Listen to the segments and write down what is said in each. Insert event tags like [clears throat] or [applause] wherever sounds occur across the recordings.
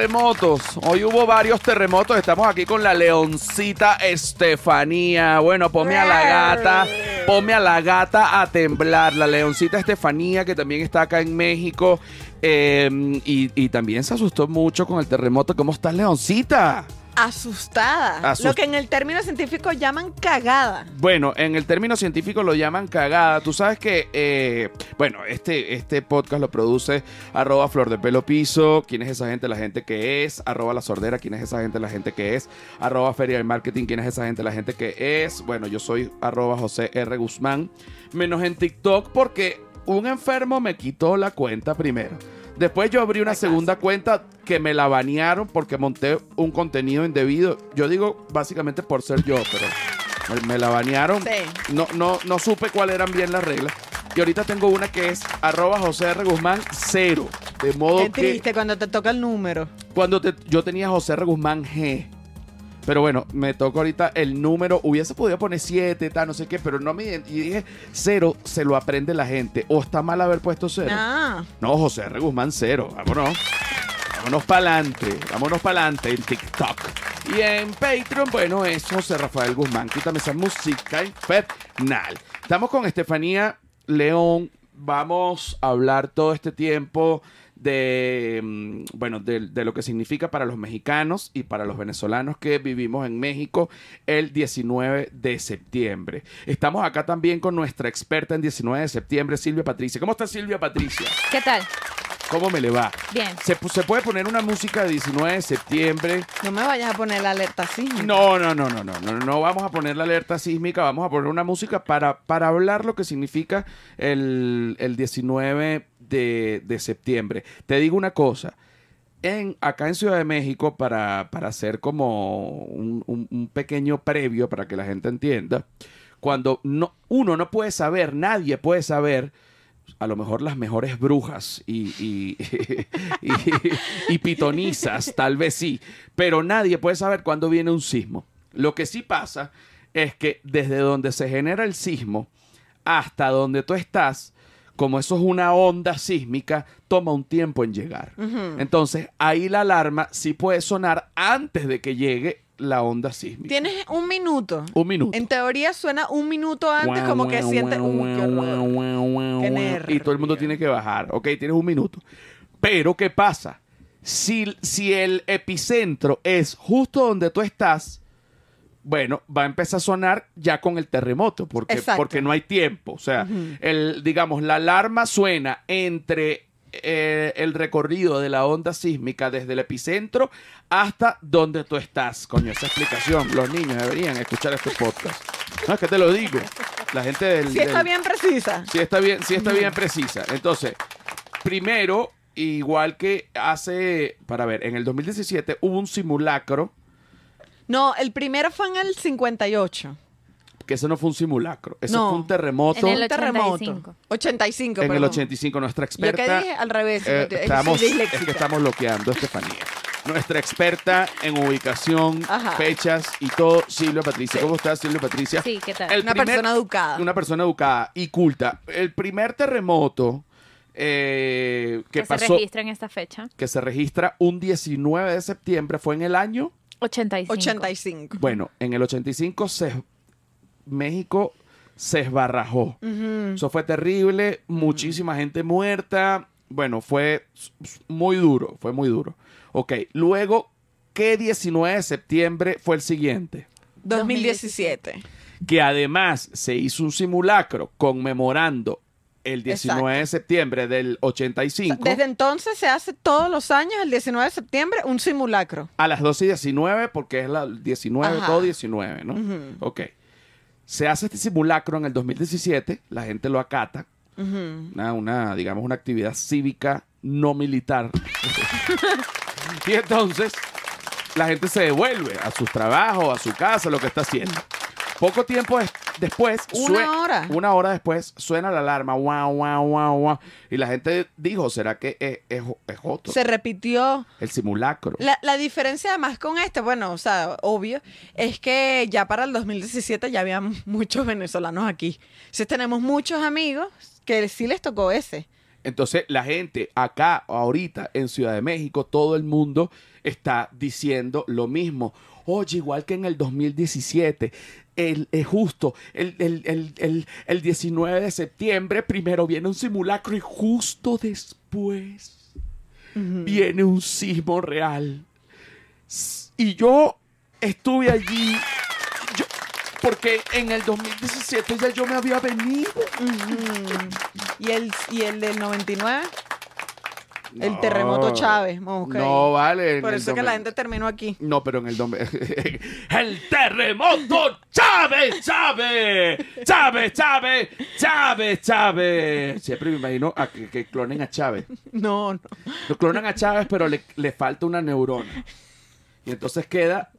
terremotos. Hoy hubo varios terremotos. Estamos aquí con la leoncita Estefanía. Bueno, ponme a la gata, ponme a la gata a temblar. La leoncita Estefanía, que también está acá en México. eh, y, y también se asustó mucho con el terremoto. ¿Cómo estás, leoncita? Asustada. Asust- Lo que en el término científico llaman cagada. Bueno, en el término científico lo llaman cagada. Tú sabes que, eh, bueno, este, este podcast lo produce arroba flor de pelo piso. ¿Quién es esa gente? La gente que es. Arroba la sordera. ¿Quién es esa gente? La gente que es. Arroba feria del marketing. ¿Quién es esa gente? La gente que es. Bueno, yo soy arroba José R. Guzmán. Menos en TikTok porque un enfermo me quitó la cuenta primero. Después yo abrí una segunda cuenta que me la banearon porque monté un contenido indebido. Yo digo básicamente por ser yo, pero me, la banearon. Sí. No, no, no supe cuáles eran bien las reglas. Y ahorita tengo una que es arroba José R. Guzmán cero. De modo Qué que triste cuando te toca el número. cuando te- yo tenía José R. Guzmán G. Pero bueno, me toca ahorita el número. Hubiese podido poner 7, tal, no sé qué, pero no me Y dije, cero se lo aprende la gente. O está mal haber puesto cero. Ah, No, José R. Guzmán cero. Vámonos. Vámonos para adelante. Vámonos para adelante en TikTok. Y en Patreon, bueno, es José Rafael Guzmán. Quítame esa música infernal. Estamos con Estefanía León. Vamos a hablar todo este tiempo de, mm, bueno, de, de lo que significa para los mexicanos y para los venezolanos que vivimos en México el 19 de septiembre. Estamos acá también con nuestra experta en 19 de septiembre, Silvia Patricia. ¿Cómo está Silvia Patricia? ¿Qué tal? ¿Cómo me le va? Bien. ¿Se, pu- se puede poner una música de 19 de septiembre? no me vayas a poner la alerta así. No, no, no, no, no, no, no vamos a poner la alerta sísmica, vamos a poner una música para, para hablar lo que significa el, el 19 de, de septiembre. Te digo una cosa, en, acá en Ciudad de México, para, para hacer como un, un- un pequeño previo para que la gente entienda, cuando no, uno no puede saber, nadie puede saber, a lo mejor las mejores brujas y, y, [laughs] y, y pitonizas, tal vez sí, pero nadie puede saber cuándo viene un sismo. Lo que sí pasa es que desde donde se genera el sismo hasta donde tú estás, como eso es una onda sísmica, toma un tiempo en llegar. Entonces, ahí la alarma sí puede sonar antes de que llegue la onda sísmica. Tienes un minuto. Un minuto. En teoría suena un minuto antes como que sientes... Y todo el mundo tiene que bajar. Ok, tienes un minuto. Pero, ¿qué pasa? Si, si el epicentro es justo donde tú estás, bueno, va a empezar a sonar ya con el terremoto, porque, Exacto. porque no hay tiempo. O sea, el, digamos, la alarma suena entre eh, el recorrido de la onda sísmica desde el epicentro hasta donde tú estás. Coño, esa explicación. Los niños deberían escuchar este podcast. No, es que te lo digo. La gente del... Sí está bien precisa. Sí está bien, sí está bien precisa. Entonces, primero, igual que hace, para ver, en el 2017 hubo un simulacro, No, el primero fue en el 58. Que eso no fue un simulacro, eso No. fue un terremoto En el terremoto. 85. 85, en el perdón. 85. Nuestra Yo experta... que dije al revés. eh, soy estamos, es disléxica. que estamos bloqueando, Estefanía. Nuestra experta en ubicación, Ajá. fechas y todo, Silvia Patricia. ¿Cómo estás, Silvia Patricia? Sí, ¿qué tal? El Una primer- persona educada. Una persona educada y culta. El primer terremoto eh, que, que pasó... se registra en esta fecha. que se registra un 19 de septiembre, fue en el año, 85. 85. bueno, en el 85 se, México se esbarrajó. Eso fue terrible, muchísima gente muerta, bueno, fue muy duro, fue muy duro. Ok, luego, ¿qué 19 de septiembre fue el siguiente? 2017. Que además se hizo un simulacro conmemorando el 19 de septiembre del 85 Desde entonces se hace todos los años, el 19 de septiembre, un simulacro. a las 12 y 19 porque es la 19, Ajá. todo 19, ¿no? Ujú. Ok. Se hace este simulacro en el 2017, la gente lo acata, una, una, digamos, una actividad cívica no militar. [laughs] y entonces la gente se devuelve a sus trabajos, a su casa, lo que está haciendo. Poco tiempo después, Una hora. una hora después, suena la alarma, guau, guau, guau, guau. Y la gente dijo, ¿será que es, es, es otro? Se repitió. El simulacro. La, la diferencia además con este, bueno, o sea, obvio, es que ya para el 2017 ya había muchos venezolanos aquí. Entonces tenemos muchos amigos que sí les tocó ese. Entonces, la gente acá, ahorita, en Ciudad de México, todo el mundo está diciendo lo mismo. Oye, igual que en el 2017, el, eh, justo el, el- el- el- el 19 de septiembre, primero viene un simulacro y justo después viene un sismo real. Y yo estuve allí, yo- porque en el 2017 ya yo me había venido. ¿Y el, y el del 99? El terremoto Chávez. Vamos a buscar No, ahí. vale. Por eso es que la gente terminó aquí. No, pero en el nombre. [laughs] ¡El terremoto! ¡Chávez! ¡Chávez! ¡Chávez! ¡Chávez! ¡Chávez! ¡Chávez! Siempre me imagino a que, que clonen a Chávez. No, no. Lo clonan a Chávez, pero le, le falta una neurona. Y entonces queda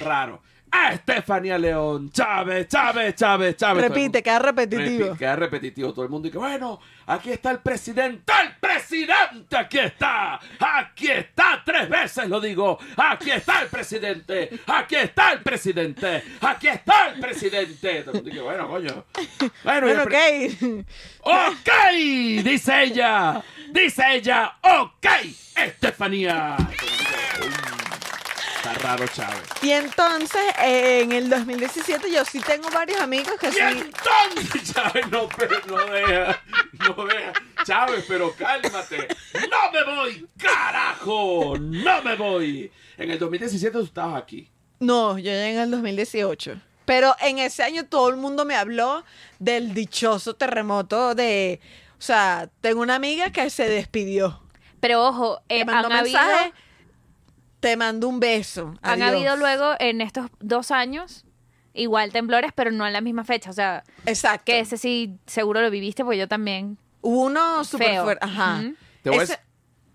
raro. ¡Ah, Estefanía León! ¡Chávez! ¡Chávez! ¡Chávez! ¡Chávez! Repite, queda repetitivo. Queda repetitivo. Todo el mundo dice, bueno, aquí está el presidente. ¡El presidente! ¡Aquí está! ¡Aquí está! Tres veces lo digo. ¡Aquí está el presidente! ¡Aquí está el presidente! ¡Aquí está el presidente! Todo el mundo dice, bueno, coño. Bueno, y Bueno, ok. ¡Ok! Dice ella. Dice ella. ¡Ok! Estefanía. [laughs] Está raro, Chávez. Y entonces, eh, en el 2017, yo sí tengo varios amigos que Y sí. entonces, [laughs] Chávez, no, pero no deja, no deja. Chávez, pero cálmate. No me voy, carajo. No me voy. En el 2017 tú estabas aquí. No, yo llegué en el 2018. Pero en ese año todo el mundo me habló del dichoso terremoto de... O sea, tengo una amiga que se despidió. Pero ojo, eh, mandó han, habido, mensaje, te mando un beso. han adiós. habido luego en estos dos años igual temblores, pero no en la misma fecha. O sea, Exacto. que ese sí seguro lo viviste, porque yo también. Hubo uno súper Feo. fuerte. Ajá. Te voy a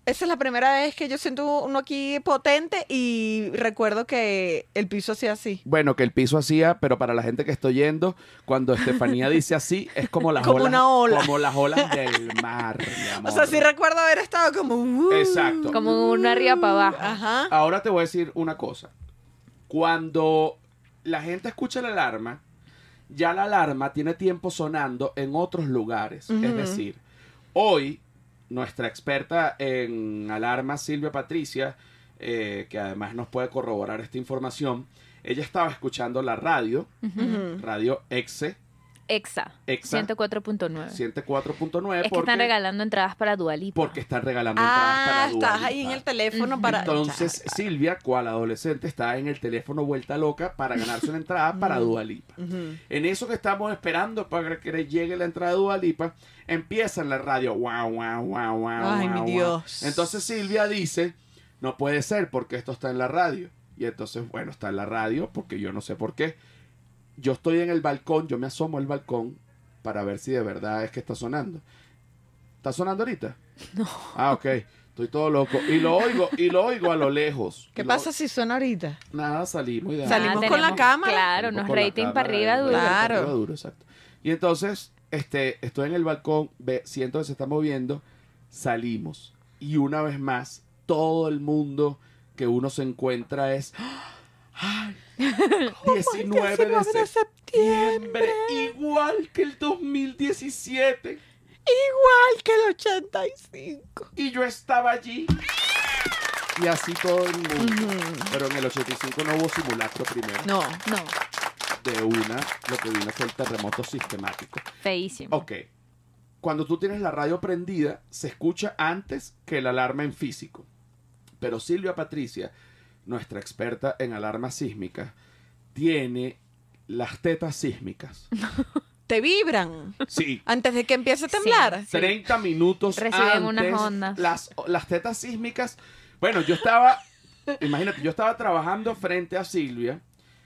esa es la primera vez que yo siento uno aquí potente y recuerdo que el piso hacía así. Bueno, que el piso hacía, pero para la gente que estoy yendo, cuando Estefanía dice así, es como las [laughs] Como olas. una ola. Como las olas del mar, mi [laughs] O sea, sí recuerdo haber estado como... uh, Exacto. Como una arriba para abajo. Ajá. Ahora te voy a decir una cosa. Cuando la gente escucha la alarma, ya la alarma tiene tiempo sonando en otros lugares. Es decir, hoy nuestra experta en alarma, Silvia Patricia, eh, que además nos puede corroborar esta información, ella estaba escuchando la radio, radio EXE, Exa. Exa. 104.9. 104.9, Es que porque, están regalando entradas para Dualipa. porque están regalando entradas Ah, para Dua estás ahí en el teléfono para... Entonces Silvia, cual adolescente, está en el teléfono vuelta loca para ganarse una entrada [laughs] para Dualipa. En eso que estamos esperando para que le llegue la entrada de Dualipa, empieza en la radio. Wow, wow, wow, wow. Ay, wow, mi wow. Dios. Entonces Silvia dice, no puede ser porque esto está en la radio. Y entonces, bueno, está en la radio porque yo no sé por qué. Yo estoy en el balcón, yo me asomo al balcón para ver si de verdad es que está sonando. ¿Está sonando ahorita? [laughs] No. Ah, ok. Estoy todo loco. Y lo oigo, y lo oigo a lo lejos. ¿Qué Lo- pasa si suena ahorita? Nada, salimos y de- Salimos Ah, con la cámara. Claro, nos rating para arriba y- duro. Claro. para arriba duro, exacto. Y entonces, este, estoy en el balcón, ve, siento que se está moviendo, salimos. Y una vez más, todo el mundo que uno se encuentra es. ¡Ay! [laughs] 19 de 19 de septiembre, igual que el 2017. Igual que el 85. Y yo estaba allí. Y así todo el mundo. Pero en el 85 no hubo simulacro primero. No. No, De una, lo que vino fue el terremoto sistemático. feísimo. Ok. Cuando tú tienes la radio prendida, se escucha antes que la alarma en físico. Pero Silvia Patricia, nuestra experta en alarmas sísmicas, tiene las tetas sísmicas. [laughs] Te vibran Sí. antes de que empiece a temblar. 30 minutos Reciben antes. unas ondas. Las, las tetas sísmicas. Bueno, yo estaba, imagínate, yo estaba trabajando frente a Silvia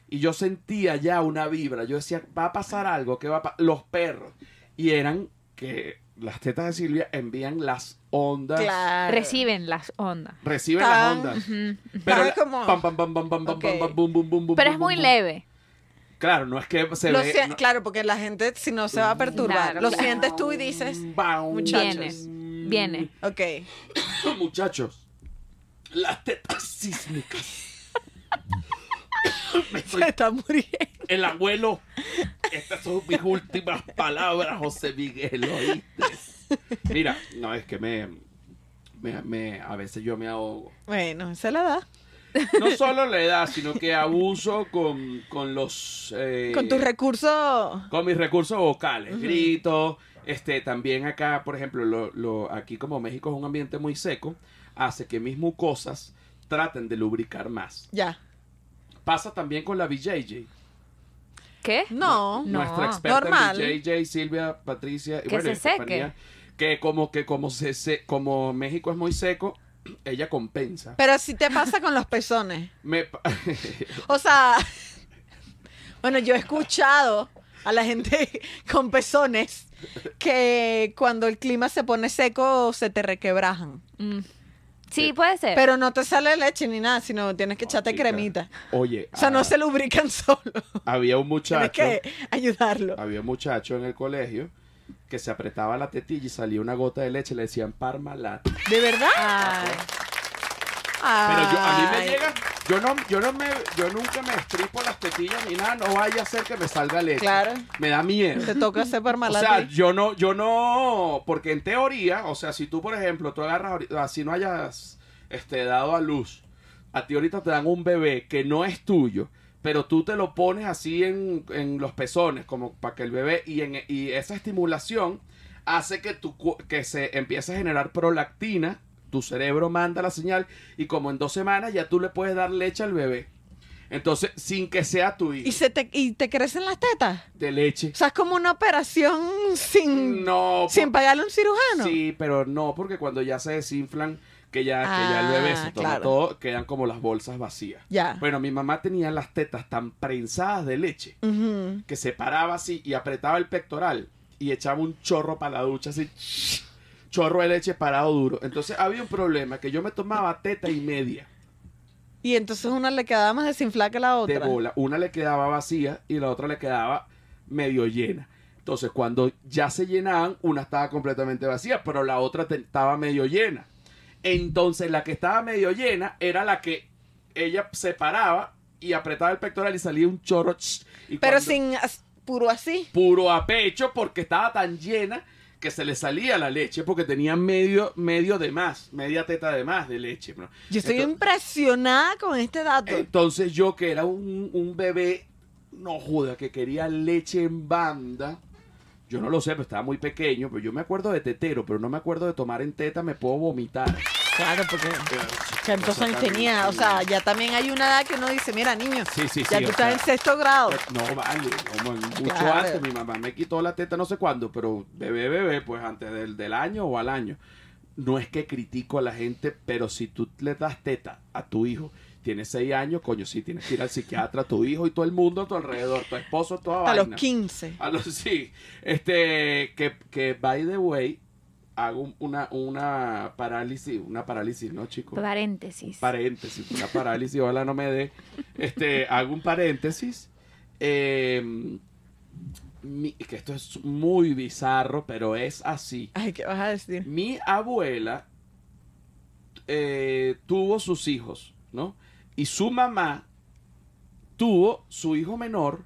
y yo sentía ya una vibra. Yo decía, va a pasar algo, que va a pa-?" Los perros. Y eran que las tetas de Silvia envían las ondas. Claro. Reciben las ondas. Reciben Tan- las ondas. Ujú. Pero Tan la- como- pam, pam, pam, pam, pam, pam, Ok. pam, pam, bum, bum, bum, bum, Pero es muy leve. Claro, no es que se Lo ve. no- Claro, porque la gente si no se va a perturbar. Claro, Lo claro. sientes tú y dices, Bam. Muchachos. Viene. ok. [coughs] Muchachos, las tetas sísmicas. [laughs] [laughs] Se está muriendo. el abuelo, estas son mis últimas palabras, José Miguel, ¿oíste? Mira, no, es que me, me, me- a veces yo me ahogo. Bueno, esa es la edad. No solo la edad, sino que abuso con, con los... eh, Con tus recursos. con mis recursos vocales, grito, este, también acá, por ejemplo, lo, lo- aquí como México es un ambiente muy seco, hace que mis mucosas traten de lubricar más. Ya. Pasa también con la BJJ. ¿Qué? No. No. Nuestra experta Normal. en BJJ, Silvia, Patricia, y Que se seque. Que como que como se, se- como México es muy seco, [clears throat] ella compensa. Pero si te pasa con los pezones. Me pa- [laughs] O sea, bueno, yo he escuchado a la gente [laughs] con pezones que cuando el clima se pone seco se te requebrajan. Mm. Sí, puede ser. Pero no te sale leche ni nada, sino tienes que echarte cremita. Oye, O sea, ah, no se lubrican [laughs] solo. había un Tienes muchacho, que ayudarlo. había un muchacho en el colegio que se apretaba la tetilla y salía una gota de leche, le decían Parmalat. ¿De verdad? Ay. Pero yo, a mí me llega, yo no, yo no me, yo nunca me estripo las tetillas ni nada, no vaya a ser que me salga leche. Claro. Me da miedo. Te toca hacer O parmalate. sea, yo no, yo no, porque en teoría, o sea, si tú, por ejemplo, tú agarras, así no hayas este, dado a luz, a ti ahorita te dan un bebé que no es tuyo, pero tú te lo pones así en, en los pezones, como para que el bebé, y, en, y esa estimulación hace que, tu, que se empiece a generar prolactina, tu cerebro manda la señal, y como en dos semanas ya tú le puedes dar leche al bebé. Entonces, sin que sea tu hijo ¿Y, se te, ¿Y te crecen las tetas? de leche. O sea, es como una operación sin, No, sin pagarle a un cirujano. Sí, pero no, porque cuando ya se desinflan, que ya, que ya el bebé Ah, se toma claro. todo, quedan como las bolsas vacías. Ya. Bueno, mi mamá tenía las tetas tan prensadas de leche que se paraba así y apretaba el pectoral y echaba un chorro para la ducha, así, chorro de leche parado duro. Entonces había un problema, que yo me tomaba teta y media Y entonces una le quedaba más desinflada que la de otra. bola. Una le quedaba vacía y la otra le quedaba medio llena. Entonces, cuando ya se llenaban, una estaba completamente vacía, pero la otra estaba medio llena. Entonces, la que estaba medio llena era la que ella separaba y apretaba el pectoral y salía un chorro. ch, y Pero cuando- sin as- puro así. puro a pecho porque estaba tan llena que se le salía la leche porque tenía medio medio de más, media teta de más de leche. ¿no? Yo estoy Entonces- impresionada con este dato. entonces yo que era un, un bebé, no joda, que quería leche en banda. Yo no lo sé, pero estaba muy pequeño, pero yo me acuerdo de tetero, pero no me acuerdo de tomar en teta, me puedo vomitar. Claro, porque ¿Qué ¿cuántos años tenía? O sea, ya también hay una edad que uno dice, mira, niño, Sí, sí, ya sí, tú estás sea, en sexto grado. No, vale, como mucho Claro. antes. Mi mamá me quitó la teta no sé cuándo, pero bebé, bebé, pues antes del, del año o al año. No es que critico a la gente, pero si tú le das teta a tu hijo, tiene seis años, coño, sí, tienes que ir al psiquiatra, tu hijo y todo el mundo a tu alrededor, tu esposo, toda A los vaina. 15. A los sí. Este, que, que by the way, hago un- una, una parálisis, una parálisis, ¿no, chicos? Paréntesis. paréntesis, una parálisis, ojalá no me dé. Este, hago un paréntesis. eh, mi- que esto es muy bizarro, pero es así. Ay, ¿qué vas a decir? Mi abuela eh, tuvo sus hijos, ¿no? Y su mamá tuvo su hijo menor,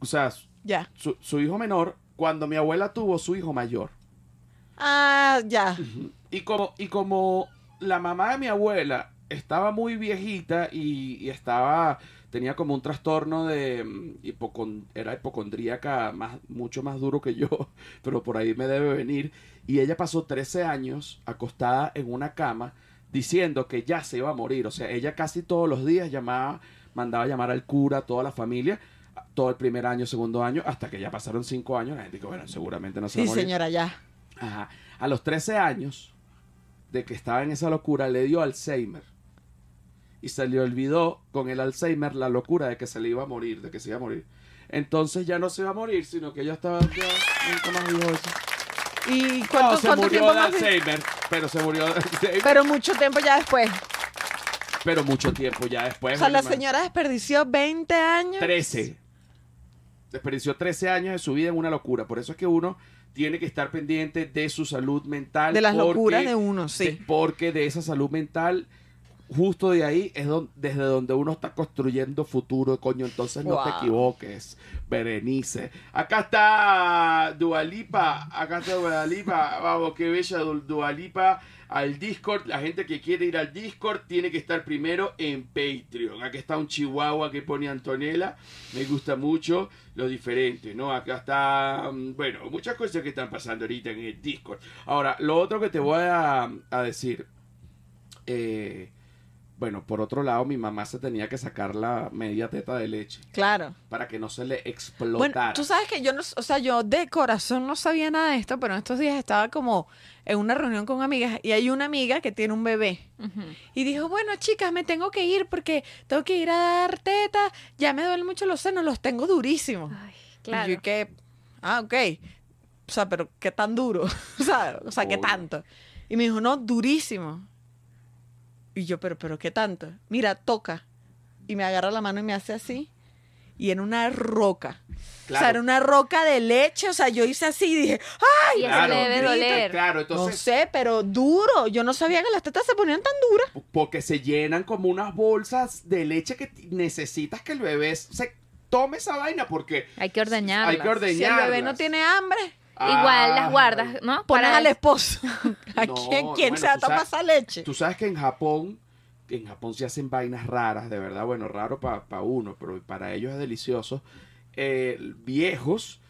o sea, Ya. su, su hijo menor, cuando mi abuela tuvo su hijo mayor. Ah, ya. Y como, y como la mamá de mi abuela estaba muy viejita y, y estaba, tenía como un trastorno de mm, hipocon- era hipocondríaca más, mucho más duro que yo, [laughs] pero por ahí me debe venir. Y ella pasó 13 años acostada en una cama diciendo que ya se iba a morir. O sea, ella casi todos los días llamaba, mandaba llamar al cura, a toda la familia, todo el primer año, segundo año, hasta que ya pasaron 5 años. La gente dijo, bueno, seguramente no se va Sí, a morir. señora, ya. Ajá. A los 13 años de que estaba en esa locura, le dio Alzheimer. Y se le olvidó con el Alzheimer la locura de que se le iba a morir, de que se iba a morir. Entonces ya no se iba a morir, sino que ella estaba ya nunca más dijo eso. ¿Y No, cuánto, se cuánto murió tiempo de más? Alzheimer, pero se murió de Alzheimer. Pero mucho tiempo ya después. Pero mucho tiempo ya después. O sea, la hermano. señora desperdició 20 años. 13. Desperdició 13 años de su vida en una locura. Por eso es que uno tiene que estar pendiente de su salud mental. De las porque- locuras de uno, sí. de- porque de esa salud mental justo de ahí es don- desde donde uno está construyendo futuro, coño. Entonces no te equivoques, Berenice. Acá está Dualipa, acá está Dualipa. Vamos, qué bella Du- Dualipa. Al Discord, la gente que quiere ir al Discord tiene que estar primero en Patreon. Aquí está un chihuahua que pone Antonella. Me gusta mucho lo diferente, ¿no? Acá está, mm, bueno, muchas cosas que están pasando ahorita en el Discord. Ahora, lo otro que te voy a, a decir, eh, bueno, por otro lado, mi mamá se tenía que sacar la media teta de leche Claro. para que no se le Bueno, explotara. tú sabes que yo no, o sea, yo de corazón no sabía nada de esto, pero en estos días estaba como en una reunión con amigas y hay una amiga que tiene un bebé y dijo, bueno, chicas, me tengo que ir porque tengo que ir a dar teta, ya me duelen mucho los senos, los tengo durísimos. Ay, Y claro. yo que, ah, ok. O sea, pero ¿qué tan duro? [laughs] o sea, o sea, ¿qué tanto? Y me dijo, no, durísimo. Y yo, pero, pero ¿qué tanto? Mira, toca. Y me agarra la mano y me hace así. Y en una roca. O sea, Claro. era una roca de leche. O sea, yo hice así y dije, ¡ay! Y Claro, debe doler. Claro, no entonces, sé, pero duro. Yo no sabía que las tetas se ponían tan duras. porque se llenan como unas bolsas de leche que necesitas que el bebé se tome esa vaina porque Hay que ordeñarlas. hay que ordeñarlas. Si el bebé no tiene hambre, Igual Ah, las guardas, ¿no? pones Para al esposo. [laughs] ¿A No, quién, quién bueno, se va a tú tomar sabes- esa leche? Tú sabes que en Japón, en Japón se hacen vainas raras, de verdad, bueno, raro para uno, pero para ellos es delicioso. Eh, viejos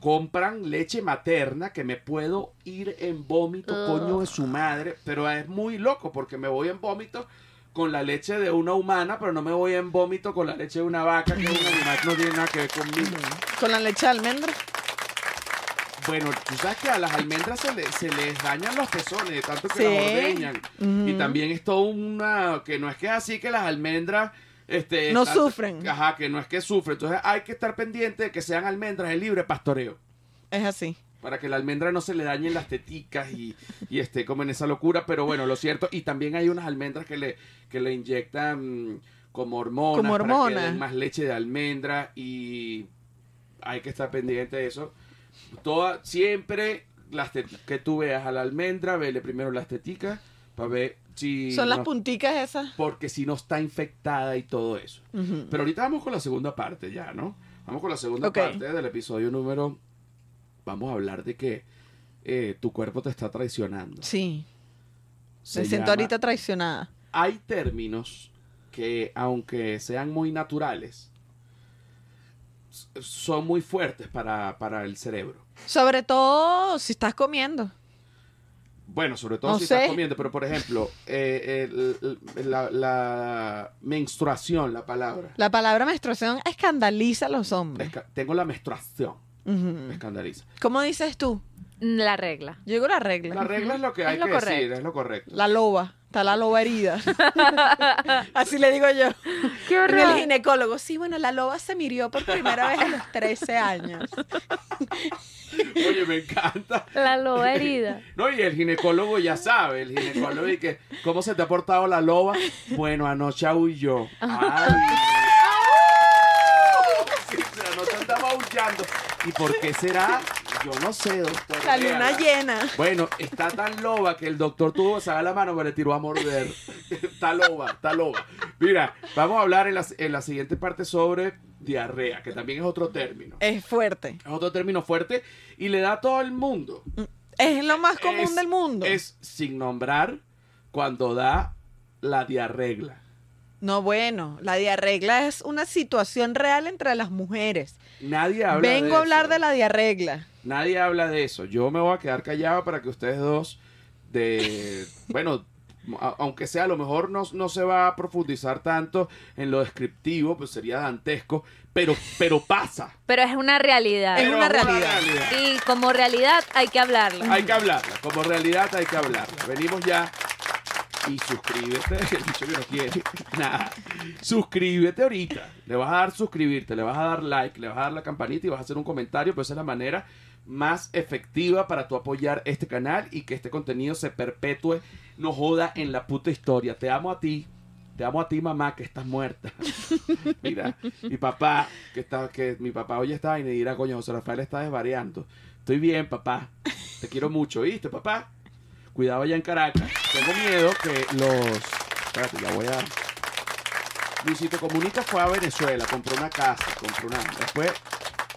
compran leche materna que me puedo ir en vómito, Ugh. coño de su madre, pero es muy loco porque me voy en vómito con la leche de una humana, pero no me voy en vómito con la leche de una vaca, que es un animal que no tiene nada que ver conmigo. Con la leche de almendra. Bueno, tú sabes que a las almendras se, le- se les dañan los pezones de tanto que Sí. las ordeñan. Y también es todo una... que no es que es así que las almendras... Este, No están- sufren. Ajá, que no es que sufren. Entonces hay que estar pendiente de que sean almendras de libre pastoreo. Es así. Para que la almendra no se le dañen las teticas y, y esté como en esa locura. Pero bueno, lo cierto. Y también hay unas almendras que le, que le inyectan como hormonas. Como Para que hormonas. den más leche de almendra. Y hay que estar pendiente de eso. Toda, siempre las que tú veas a la almendra, vele primero las teticas para ver si... Son las punticas esas. porque si no está infectada y todo eso. Pero ahorita vamos con la segunda parte ya, ¿no? Vamos con la segunda parte del episodio número... Vamos a hablar de que eh, tu cuerpo te está traicionando. Sí. Se Me siento llama- ahorita traicionada. Hay términos que, aunque sean muy naturales, son muy fuertes para, para el cerebro. Sobre todo si estás comiendo. Bueno, sobre todo No si sé. estás comiendo, pero por ejemplo, eh, el- el- la, la menstruación, la palabra. La palabra menstruación escandaliza a los hombres. Esca- Tengo la menstruación, me escandaliza. ¿Cómo dices tú? La regla. Yo digo la regla. La regla es lo que hay lo que decir, es lo correcto. La loba. Está la loba herida. [laughs] Así le digo yo. ¡Qué En el ginecólogo. Sí, bueno, la loba se mirió por primera vez a los 13 años. [laughs] Oye, me encanta. La loba herida. No, y el ginecólogo ya sabe, el ginecólogo y que, ¿cómo se te ha portado la loba? Bueno, anoche aulló. Ay. [laughs] Sí, anoche andaba aullando. ¿Y por qué será? Yo no sé, doctor. La luna llena. Bueno, está tan loba que el doctor tuvo que sacar la mano pero le tiró a morder. [laughs] está loba, está loba. Mira, vamos a hablar en la, en la siguiente parte sobre diarrea, que también es otro término. Es fuerte. Es otro término fuerte y le da a todo el mundo. Es lo más común Es- del mundo. Es sin nombrar cuando da la diarregla. No, bueno, la diarregla es una situación real entre las mujeres. Nadie habla de Vengo a hablar eso. de la diarregla. Nadie habla de eso. Yo me voy a quedar callado para que ustedes dos, de, [laughs] bueno, a- aunque sea a lo mejor no, no se va a profundizar tanto en lo descriptivo, pues sería dantesco, pero, pero pasa. Pero es una realidad. Es una realidad. Y como realidad hay que hablarla. Hay que hablarla, como realidad hay que hablarla. Venimos ya y suscríbete, [laughs] el bicho que no quiere nada. Suscríbete ahorita. Le vas a dar suscribirte, le vas a dar like, le vas a dar la campanita y vas a hacer un comentario, pues esa es la manera más efectiva para tu apoyar este canal y que este contenido se perpetúe, no joda en la puta historia. Te amo a ti. Te amo a ti, mamá, que estás muerta. [laughs] Mira, mi papá, que está, que mi papá hoy está y me dirá, coño, José Rafael está desvariando. Estoy bien, papá. Te quiero mucho, ¿viste, papá? Cuidado allá en Caracas. Tengo miedo que los Espérate, ya voy a. Luisito Comunica fue a Venezuela, compró una casa, compró una. Después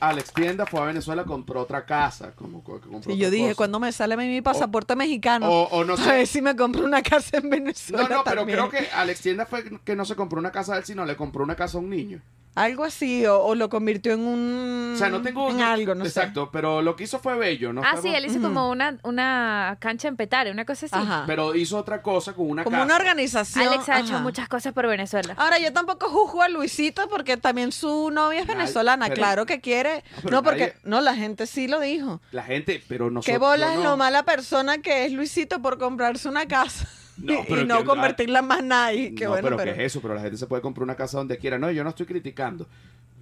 Alex Tienda fue a Venezuela, compró otra casa. Como, co- compró Y yo dije, cuando me sale mi pasaporte mexicano, O, o no a sé. ver si me compro una casa en Venezuela No, no, pero creo que Alex Tienda fue que no se compró una casa a él, sino le compró una casa a un niño. Algo así, o, o lo convirtió en un... O sea, no tengo. En algo, no Exacto, pero lo que hizo fue bello, ¿no? Ah, sí, él hizo como una, una cancha en Petare, una cosa así. Ajá. Pero hizo otra cosa con una Como casa. una organización. Alex ha hecho muchas cosas por Venezuela. Ahora, yo tampoco juzgo a Luisito porque también su novia es venezolana. pero- claro que quiere. No, porque... nadie- No, la gente sí lo dijo. La gente, pero nosotros. Qué bola es no. lo mala persona que es Luisito por comprarse una casa. No, y- pero y no convertirla en más nadie. Qué no, bueno, pero, pero... ¿qué es eso? Pero la gente se puede comprar una casa donde quiera. No, yo no estoy criticando.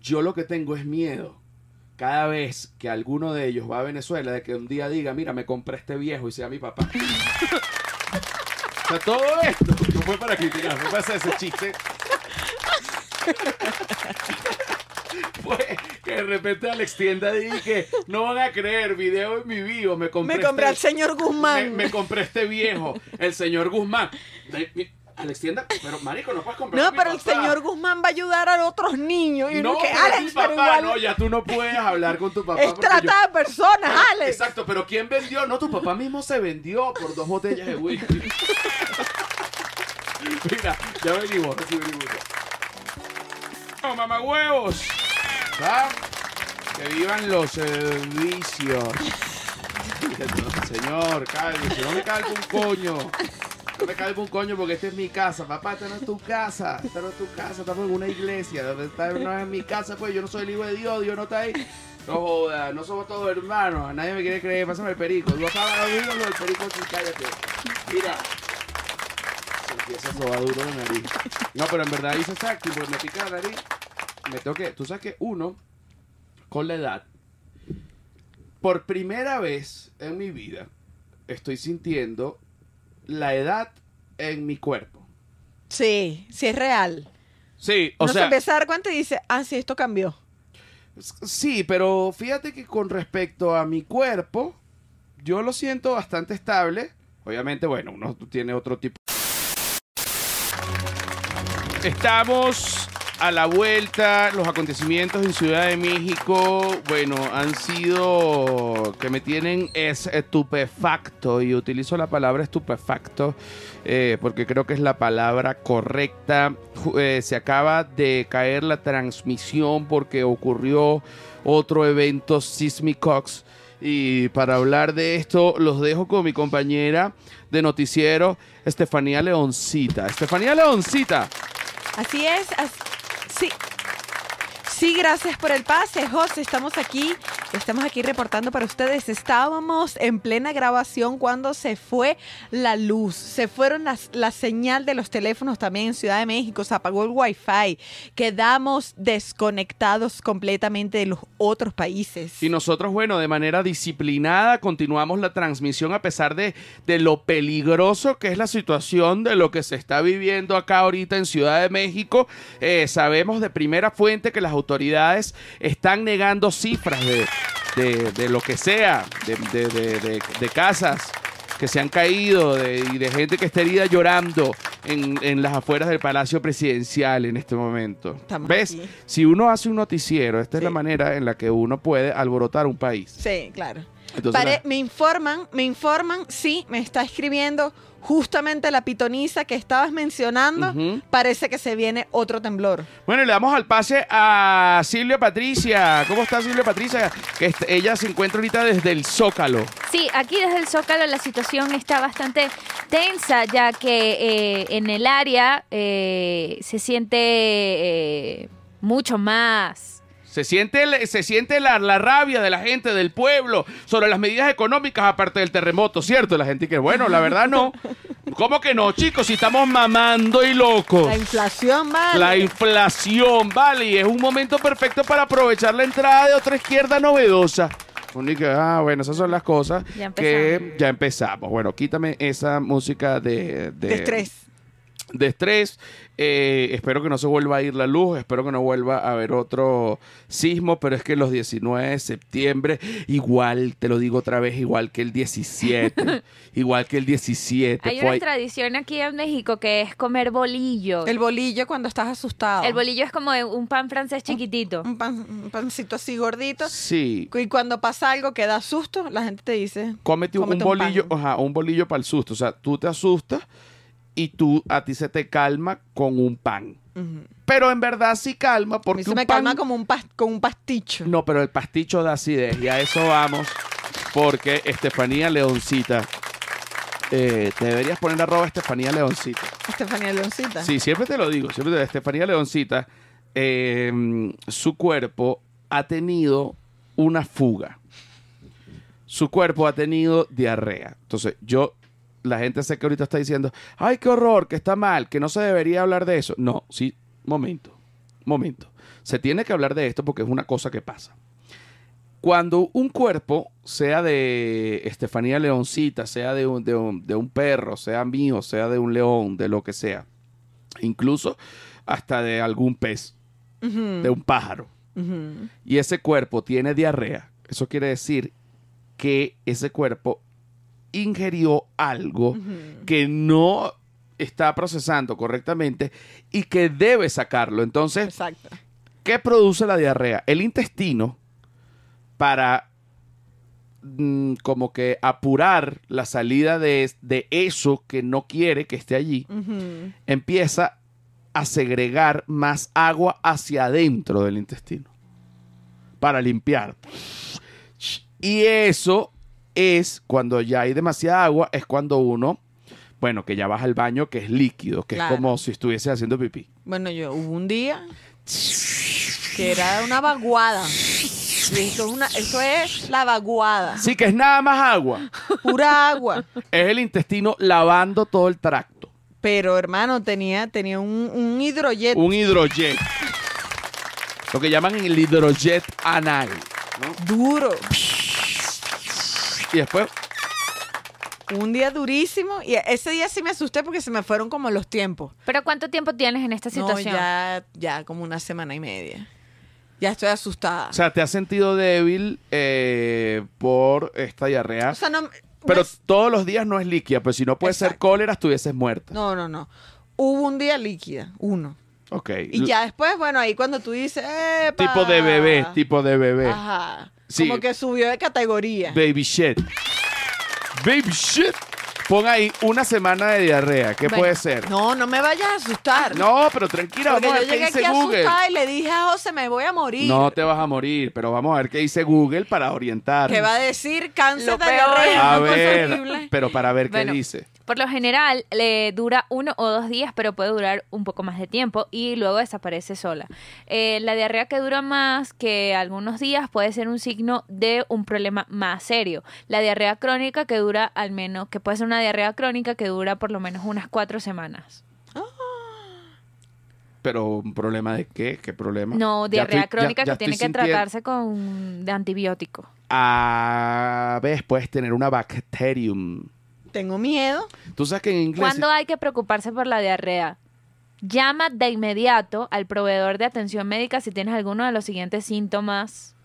Yo lo que tengo es miedo. Cada vez que alguno de ellos va a Venezuela, de que un día diga, mira, me compré este viejo y sea mi papá. [laughs] o sea, todo esto no fue para criticar, fue para hacer ese chiste. [laughs] [laughs] fue que de repente Alex Tienda dije, no van a creer, video en mi bio, me compré Me compré al este- señor Guzmán. me compré este viejo, el señor Guzmán. De- mi- Alex Tienda, pero marico, no puedes comprar. No, pero el señor Guzmán va a ayudar a otros niños. Y No, que, pero Alex, pero papá, igual no, ya tú no puedes hablar con tu papá. es trata yo- de personas, Alex. Exacto, pero ¿quién vendió? No, tu papá mismo se vendió por dos botellas de whisky. [laughs] Mira, ya venimos, así venimos. No, mamá huevos. ¿Va? Que vivan los servicios. Señor, cálmese, no me calme un coño. No me calme un coño porque esta es mi casa. Papá, esta no es tu casa. Esta no es tu casa. Estamos en una iglesia. Esta no es mi casa, pues. Yo no soy el hijo de Dios. Dios no está ahí. No joda, no somos todos hermanos. Nadie me quiere creer. Pásame el perico. Tú acabas de del perico, sí, cállate. Mira. Se empieza a sobar duro la nariz. No, pero en verdad hice exacto. Porque me pica la nariz. Me tengo que. Tú sabes que uno, con la edad, por primera vez en mi vida, estoy sintiendo la edad en mi cuerpo. Sí, sí es real. Sí, o Uno se sea, empieza a dar cuenta y dice, ah, sí, esto cambió. sí, pero fíjate que con respecto a mi cuerpo, yo lo siento bastante estable. Obviamente, bueno, uno tiene otro tipo. Estamos a la vuelta, los acontecimientos en Ciudad de México, bueno, han sido que me tienen estupefacto y utilizo la palabra estupefacto eh, porque creo que es la palabra correcta. Eh, se acaba de caer la transmisión porque ocurrió otro evento sísmicox y para hablar de esto los dejo con mi compañera de noticiero, Estefanía Leoncita. Estefanía Leoncita. Así es. C'est sí. Gracias por el pase, José. Estamos aquí, estamos aquí reportando para ustedes. Estábamos en plena grabación cuando se fue la luz. Se fueron las, la señal de los teléfonos también en Ciudad de México. Se apagó el Wi-Fi. Quedamos desconectados completamente de los otros países. Y nosotros, bueno, de manera disciplinada continuamos la transmisión a pesar de, de lo peligroso que es la situación de lo que se está viviendo acá ahorita en Ciudad de México. Eh, sabemos de primera fuente que las autoridades están negando cifras de, de- de lo que sea, de, de- casas que se han caído y de gente que está herida llorando en, en las afueras del Palacio Presidencial en este momento. Estamos ¿Ves? aquí. Si uno hace un noticiero, esta es la manera en la que uno puede alborotar un país. Sí, claro. Entonces, Pare- la- me informan, me informan, sí, me está escribiendo justamente la pitoniza que estabas mencionando. Parece que se viene otro temblor. Bueno, y le damos al pase a Silvia Patricia. ¿Cómo está Silvia Patricia? Que ella se encuentra ahorita desde el Zócalo. Sí, aquí desde el Zócalo la situación está bastante tensa, ya que eh, en el área eh, se siente eh, mucho más. Se siente, el- se siente la, la rabia de la gente del pueblo sobre las medidas económicas aparte del terremoto, ¿cierto? La gente que, bueno, la verdad no. [laughs] ¿Cómo que no, chicos? Si estamos mamando y locos. La inflación, vale. La inflación, vale, y es un momento perfecto para aprovechar la entrada de otra izquierda novedosa. Ah, bueno, esas son las cosas Ya que ya empezamos. Bueno, quítame esa música de... de estrés. De estrés. Eh, espero que no se vuelva a ir la luz, espero que no vuelva a haber otro sismo, pero es que los 19 de septiembre, igual, te lo digo otra vez, igual que el 17, [laughs] igual que el 17. Hay una ahí- tradición aquí en México que es comer bolillo. El bolillo cuando estás asustado. El bolillo es como un pan francés chiquitito. Un, pan- un pancito así gordito. Sí, Y cuando pasa algo que da susto, la gente te dice... cómete un, Cómete un un pan. bolillo, un bolillo para el susto. O sea, tú te asustas y tú a ti se te calma con un pan. Pero en verdad sí calma A mí porque se un me pan- calma como un, con un pasticho. No, pero el pasticho da acidez y a eso vamos porque Estefanía Leoncita eh, te deberías poner arroba Estefanía Leoncita. Estefanía Leoncita. Sí, siempre te lo digo, siempre te Estefanía Leoncita, eh, su cuerpo ha tenido una fuga. Su cuerpo ha tenido diarrea. Entonces, yo, la gente sé que ahorita está diciendo, ay, qué horror, que está mal, que no se debería hablar de eso. No, sí, momento, momento. Se tiene que hablar de esto porque es una cosa que pasa. Cuando un cuerpo, sea de Estefanía Leoncita, sea de un, de un- de un perro, sea mío, sea de un león, de lo que sea, incluso hasta de algún pez, de un pájaro, y ese cuerpo tiene diarrea, eso quiere decir que ese cuerpo ingirió algo que no está procesando correctamente y que debe sacarlo. Entonces, Exacto. ¿Qué produce la diarrea? El intestino, para mm, como que apurar la salida de, de eso que no quiere que esté allí, empieza a segregar más agua hacia adentro del intestino para limpiar. Y eso es cuando ya hay demasiada agua, es cuando uno, bueno, que ya baja al baño, que es líquido, que Claro. es como si estuviese haciendo pipí. Bueno, yo hubo un día que era una vaguada. Y esto es, una, esto es la vaguada. Sí, que es nada más agua. Pura agua. Es el intestino lavando todo el tracto. Pero, hermano, tenía, tenía un, un hidrojet. Un hidrojet. Lo que llaman el hidrojet anal. ¿no? duro. Y después, Un día durísimo. Y ese día sí me asusté porque se me fueron como los tiempos. ¿Pero cuánto tiempo tienes en esta No, situación? ya, ya como una semana y media. Ya estoy asustada. o sea, te has sentido débil eh, por esta diarrea. O sea, no... pero me- todos los días no es líquida, pues si no puede ser cólera, estuvieses muerta. No, no, no. Hubo un día líquida, uno. Ok. Y ya después, bueno, ahí cuando tú dices, ¡Epa! Tipo de bebé, tipo de bebé. Ajá. Sí. Como que subió de categoría. Baby shit. Baby shit. Pon ahí una semana de diarrea. ¿Qué Bueno, puede ser? No, no me vayas a asustar. No, pero tranquila, Porque vamos a yo ver qué llegué dice aquí Google. asustada y le dije a José, me voy a morir. No te vas a morir, pero vamos a ver qué dice Google para orientar. ¿Qué va a decir? Cáncer Lo de peor. diarrea. A cosa ver, pero para ver qué Bueno, dice. Por lo general, le dura uno o dos días, pero puede durar un poco más de tiempo y luego desaparece sola. Eh, la diarrea que dura más que algunos días puede ser un signo de un problema más serio. La diarrea crónica que dura al menos, que puede ser una diarrea crónica que dura por lo menos unas cuatro semanas. Pero un problema de qué? ¿Qué problema? No, diarrea estoy- crónica ya que tiene que sintiendo- tratarse con de antibiótico. A veces puedes tener una bacterium. Tengo miedo. Tú sabes que en inglés. ¿Cuándo hay que preocuparse por la diarrea? Llama de inmediato al proveedor de atención médica si tienes alguno de los siguientes síntomas.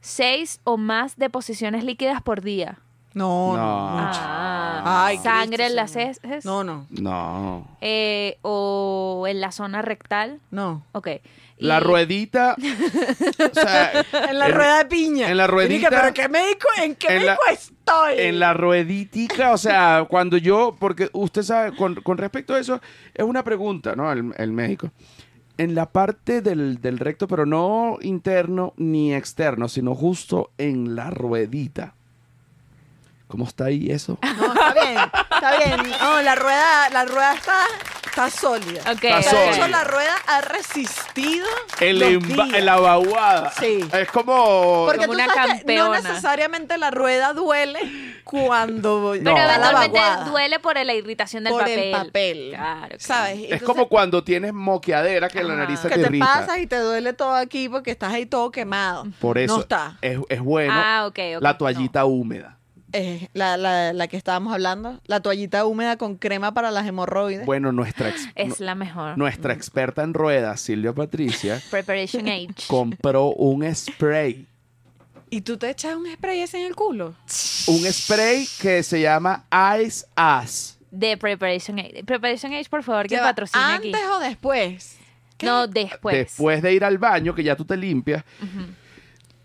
Seis o más deposiciones líquidas por día. No, no. No. mucho. Ah, Ay, sangre Cristo, en las heces. No, no, No. Eh, o en la zona rectal. no. Ok. La Y- ruedita. o sea, [laughs] En la en- rueda de piña. en la Y dije, ruedita- ¿pero qué médico? ¿En qué en la- médico estoy? En la rueditica, o sea, cuando yo, porque usted sabe, con, con respecto a eso, es una pregunta, ¿no? El, el médico. En la parte del, del recto, pero no interno ni externo, sino justo en la ruedita. ¿Cómo está ahí eso? No, está bien, está bien. No, la rueda, la rueda está, está sólida. Ok, Está. De sólida. hecho, la rueda ha resistido El los emba- días. la vaguada. Sí. Es como... Porque Como tú una sabes que no campeona. necesariamente la rueda duele cuando No. Pero está la eventualmente vaguada. duele por la irritación del por papel. el papel. Claro. claro. ¿Sabes? Es Entonces, como cuando tienes moqueadera que la Ajá. nariz se que te te irrita. pasas y te duele todo aquí porque estás ahí todo quemado. Por eso No está. Es, es bueno Ah, ok, ok. la toallita húmeda. Es la, la, la que estábamos hablando, la toallita húmeda con crema para las hemorroides. Bueno, nuestra, ex- Es la mejor. nuestra experta en ruedas, Silvia Patricia, [laughs] Preparation Age. compró un spray. ¿Y tú te echas un spray ese en el culo? Un spray que se llama Ice Ass. De Preparation Age. Preparation Age, por favor, que patrocine aquí. ¿Antes o después? ¿Qué? No, después. Después de ir al baño, que ya tú te limpias,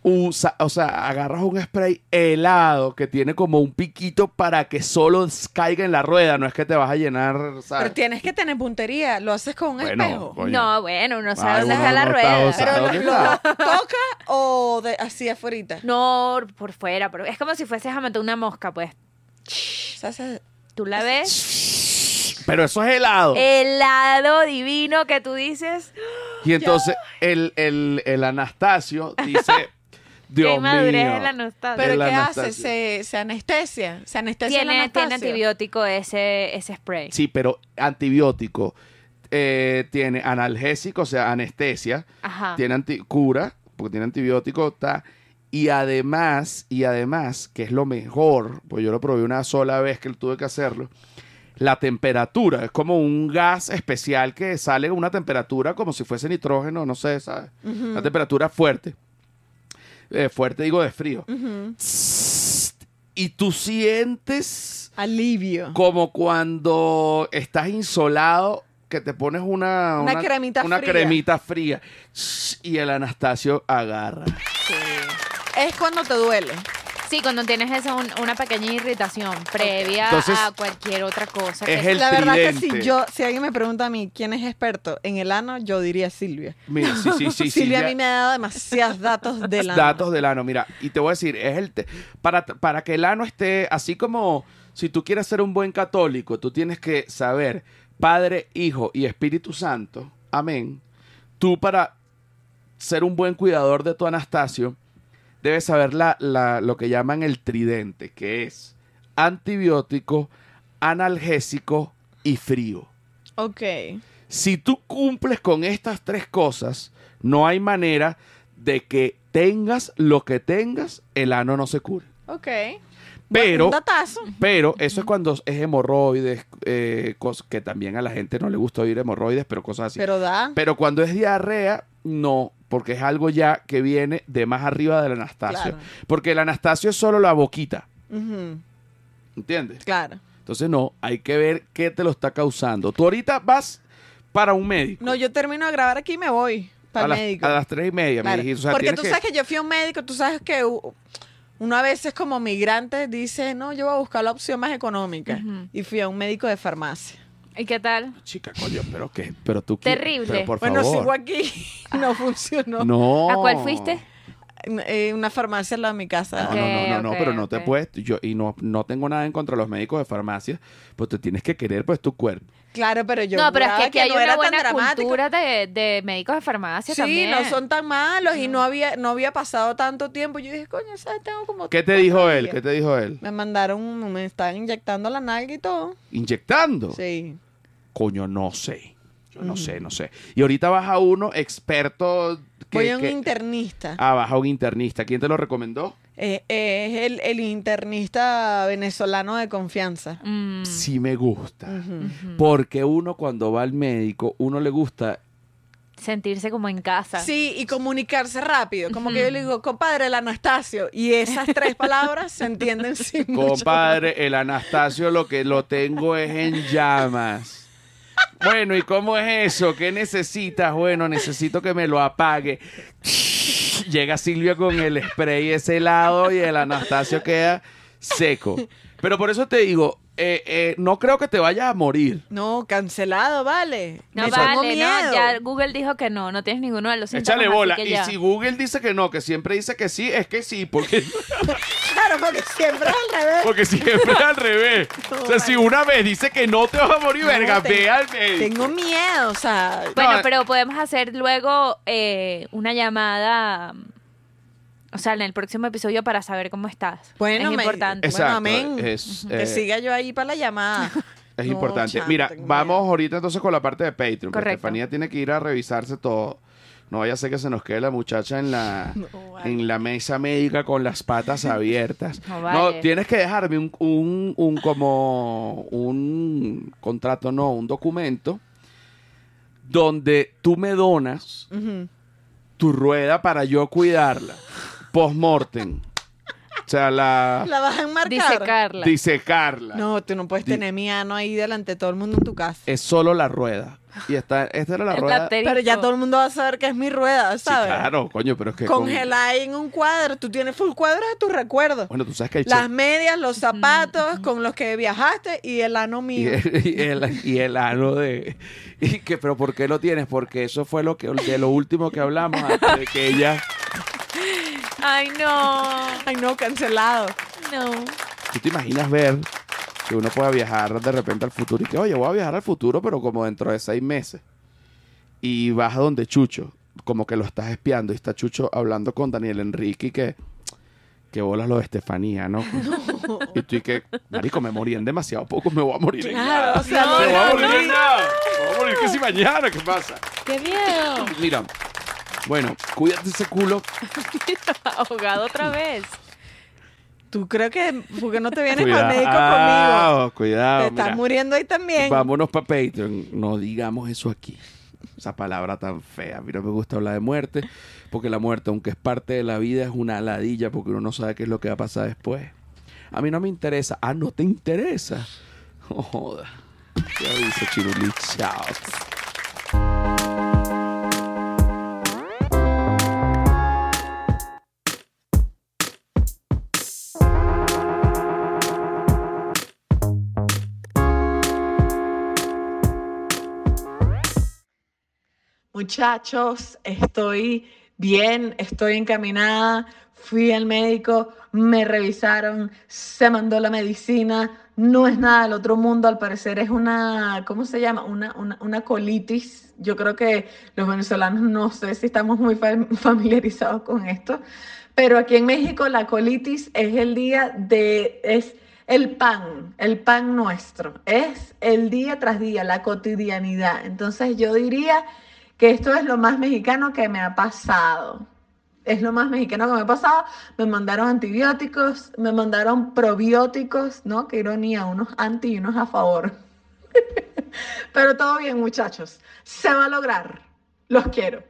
usa, o sea, agarras un spray helado que tiene como un piquito para que solo caiga en la rueda. No es que te vas a llenar, ¿sabes? Pero tienes que tener puntería. Lo haces con un Bueno, espejo. coño. No, bueno, uno sabe Ay, dónde está la no rueda. Pero ¿dónde lo, está? lo toca o de, así afuera. No, por fuera, pero es como si fueses a matar una mosca, pues. Tú la ves, Pero eso es helado. helado divino que tú dices. y entonces el, el, el Anastasio dice, [laughs] Dios Qué madurez mío. la nostalgia. ¿Pero qué Anastasia. hace? ¿Se, se anestesia? ¿Se anestesia Tiene, antibiótico ese, ese spray. Sí, pero antibiótico. eh, tiene analgésico, o sea, anestesia. Ajá. Tiene anti cura, porque tiene antibiótico. Está, y además, y además, que es lo mejor, pues yo lo probé una sola vez que tuve que hacerlo. La temperatura, es como un gas especial que sale a una temperatura como si fuese nitrógeno, no sé, ¿sabes? Una temperatura fuerte. Eh, fuerte digo de frío. Y tú sientes Alivio. como cuando estás insolado que te pones una, Una cremita una fría. cremita fría y el Anastasio agarra. Sí. Es cuando te duele. Sí, cuando tienes eso, un- una pequeña irritación previa Entonces, a cualquier otra cosa. es que el la verdad que tridente. si yo, si alguien me pregunta a mí quién es experto en el ano, yo diría Silvia. Mira, sí, sí, sí. [laughs] Silvia a mí me ha dado demasiados datos del [laughs] ano. Datos del ano, mira, y te voy a decir, es el te- para, para que el ano esté así como si tú quieres ser un buen católico, tú tienes que saber Padre, Hijo y Espíritu Santo. Amén. Tú para ser un buen cuidador de tu Anastasio, debes saber la, la- lo que llaman el tridente, que es antibiótico, analgésico y frío. Ok. Si tú cumples con estas tres cosas, no hay manera de que tengas lo que tengas, el ano no se cure. Ok. Pero, pero eso es cuando es hemorroides, eh, que también a la gente no le gusta oír hemorroides, pero cosas así. Pero, Pero da. cuando es diarrea, no, porque es algo ya que viene de más arriba del Anastasio. Claro. Porque el Anastasio es solo la boquita, ¿entiendes? Claro. Entonces no, hay que ver qué te lo está causando. Tú ahorita vas para un médico. No, yo termino de grabar aquí y me voy para a, el las, médico. a las tres y media, Claro, me dijiste. O sea, Porque tú que- sabes que yo fui a un médico, tú sabes que uno a veces como migrante dice, no, yo voy a buscar la opción más económica. Y fui a un médico de farmacia. ¿Y qué tal? Chica, coño, pero qué, pero tú Terrible. pero por Bueno, favor. sigo aquí. no funcionó. No. ¿A cuál fuiste? Eh, una farmacia al lado de mi casa. No, Ok, no, no, no, no, pero no te ok. puedes, yo, y no, no tengo nada en contra de los médicos de farmacia, pues te tienes que querer, pues tu cuerpo. Claro, pero yo no, pero es que aquí hay no una era tan buena dramático. cultura de, de médicos de farmacia Sí, también. no son tan malos y no había, no había pasado tanto tiempo. Yo dije, coño, ¿sabes? Tengo como. ¿Qué te dijo él? ¿Qué te dijo él? Me mandaron, me estaban inyectando la nalga y todo. ¿Inyectando? Sí. Coño, no sé. Yo no sé, no sé. Y ahorita vas a uno experto que... Voy a un que- internista. Ah, vas a un internista. ¿Quién te lo recomendó? Eh, eh, es el, el internista venezolano de confianza. Mm, Sí me gusta. Porque uno cuando va al médico, uno le gusta sentirse como en casa. Sí, y comunicarse rápido. Como que yo le digo, compadre, el Anastasio. Y esas tres [laughs] palabras se entienden sin mucho. Compadre, [laughs] el Anastasio lo que lo tengo es en llamas. Bueno, ¿y cómo es eso? ¿Qué necesitas? Bueno, necesito que me lo apague. [laughs] Llega Silvia con el spray ese lado y el Anastasio queda seco. Pero por eso te digo, eh, eh, no creo que te vayas a morir. No, cancelado, vale. No Me tengo vale, no, miedo. ya Google dijo que no, no tienes ninguno de los síntomas. Échale así bola. que Y ya. si Google dice que no, que siempre dice que sí, es que sí, porque, [laughs] [laughs] Claro, porque siempre es al revés. porque siempre es al revés. [laughs] O sea, si una vez dice que no te vas a morir, No, verga, te- ve al médico. Tengo miedo, o sea. Bueno, No, pero podemos hacer luego eh, una llamada, o sea, en el próximo episodio para saber cómo estás. Bueno, es me- importante. Bueno, Exacto. amén. Es, Que eh, siga yo ahí para la llamada. [laughs] Es No, importante. chamo, Mira, tengo vamos ahorita entonces con la parte de Patreon. porque Correcto. Estefanía tiene que ir a revisarse todo. No vaya a ser que se nos quede la muchacha en la, [laughs] No, vale. en la mesa médica con las patas [laughs] abiertas. No No, vale. tienes que dejarme un, un, un como un contrato, no, un documento donde tú me donas Ujú. tu rueda para yo cuidarla. Post-mortem. O sea, la... La vas a enmarcar. Disecarla. Disecarla. No, tú no puedes Di- tener mi ano ahí delante de todo el mundo en tu casa. Es solo la rueda. Y esta, esta era la El rueda. platerito. Pero ya todo el mundo va a saber que es mi rueda, Sí, ¿sabes? claro, coño, pero es que... con- Congelada ahí en un cuadro. Tú tienes full cuadros de tus recuerdos. Bueno, tú sabes que hay Las medias, los zapatos con los que viajaste y el ano y mío. el, y el- y el ano de... Y que, pero ¿por qué lo tienes? Porque eso fue lo que de lo último que hablamos antes de que ella... Ay, no. Ay, no, cancelado. No. ¿Tú te imaginas ver que uno pueda viajar de repente al futuro y que, oye, voy a viajar al futuro, pero como dentro de seis meses? Y vas a donde Chucho, como que lo estás espiando y está Chucho hablando con Daniel Enrique y que... Que bolas lo de Estefanía, ¿no? Y tú y que, marico, me morí en demasiado poco, me voy a morir en Claro, nada. o sea, No, me voy a morir no, en nada. Me voy a morir que si mañana, ¿qué pasa? ¡Qué miedo! Mira, bueno, cuídate ese culo. [laughs] Ahogado otra vez. Tú creo que porque no te vienes para médico conmigo. Cuidado, cuidado. Te estás mira. muriendo ahí también. Vámonos para Patreon. No digamos eso aquí. Esa palabra tan fea. A mí no me gusta hablar de muerte. Porque la muerte, aunque es parte de la vida, es una ladilla. Porque uno no sabe qué es lo que va a pasar después. A mí no me interesa. Ah, no te interesa. Oh, joda. Ya dice Chirulí. Chao. Muchachos, estoy bien, estoy encaminada. Fui al médico, me revisaron, se mandó la medicina. No es nada del otro mundo, al parecer es una, ¿cómo se llama? Una, una, una colitis. Yo creo que los venezolanos no sé si estamos muy fam- [laughs] familiarizados con esto, pero aquí en México la colitis es el día de, es el pan, el pan nuestro. Es el día tras día, la cotidianidad. Entonces yo diría que esto es lo más mexicano que me ha pasado. Es lo más mexicano que me ha pasado. Me mandaron antibióticos, me mandaron probióticos, ¿no? Qué ironía, unos anti y unos a favor. [laughs] Pero todo bien, muchachos. Se va a lograr. Los quiero.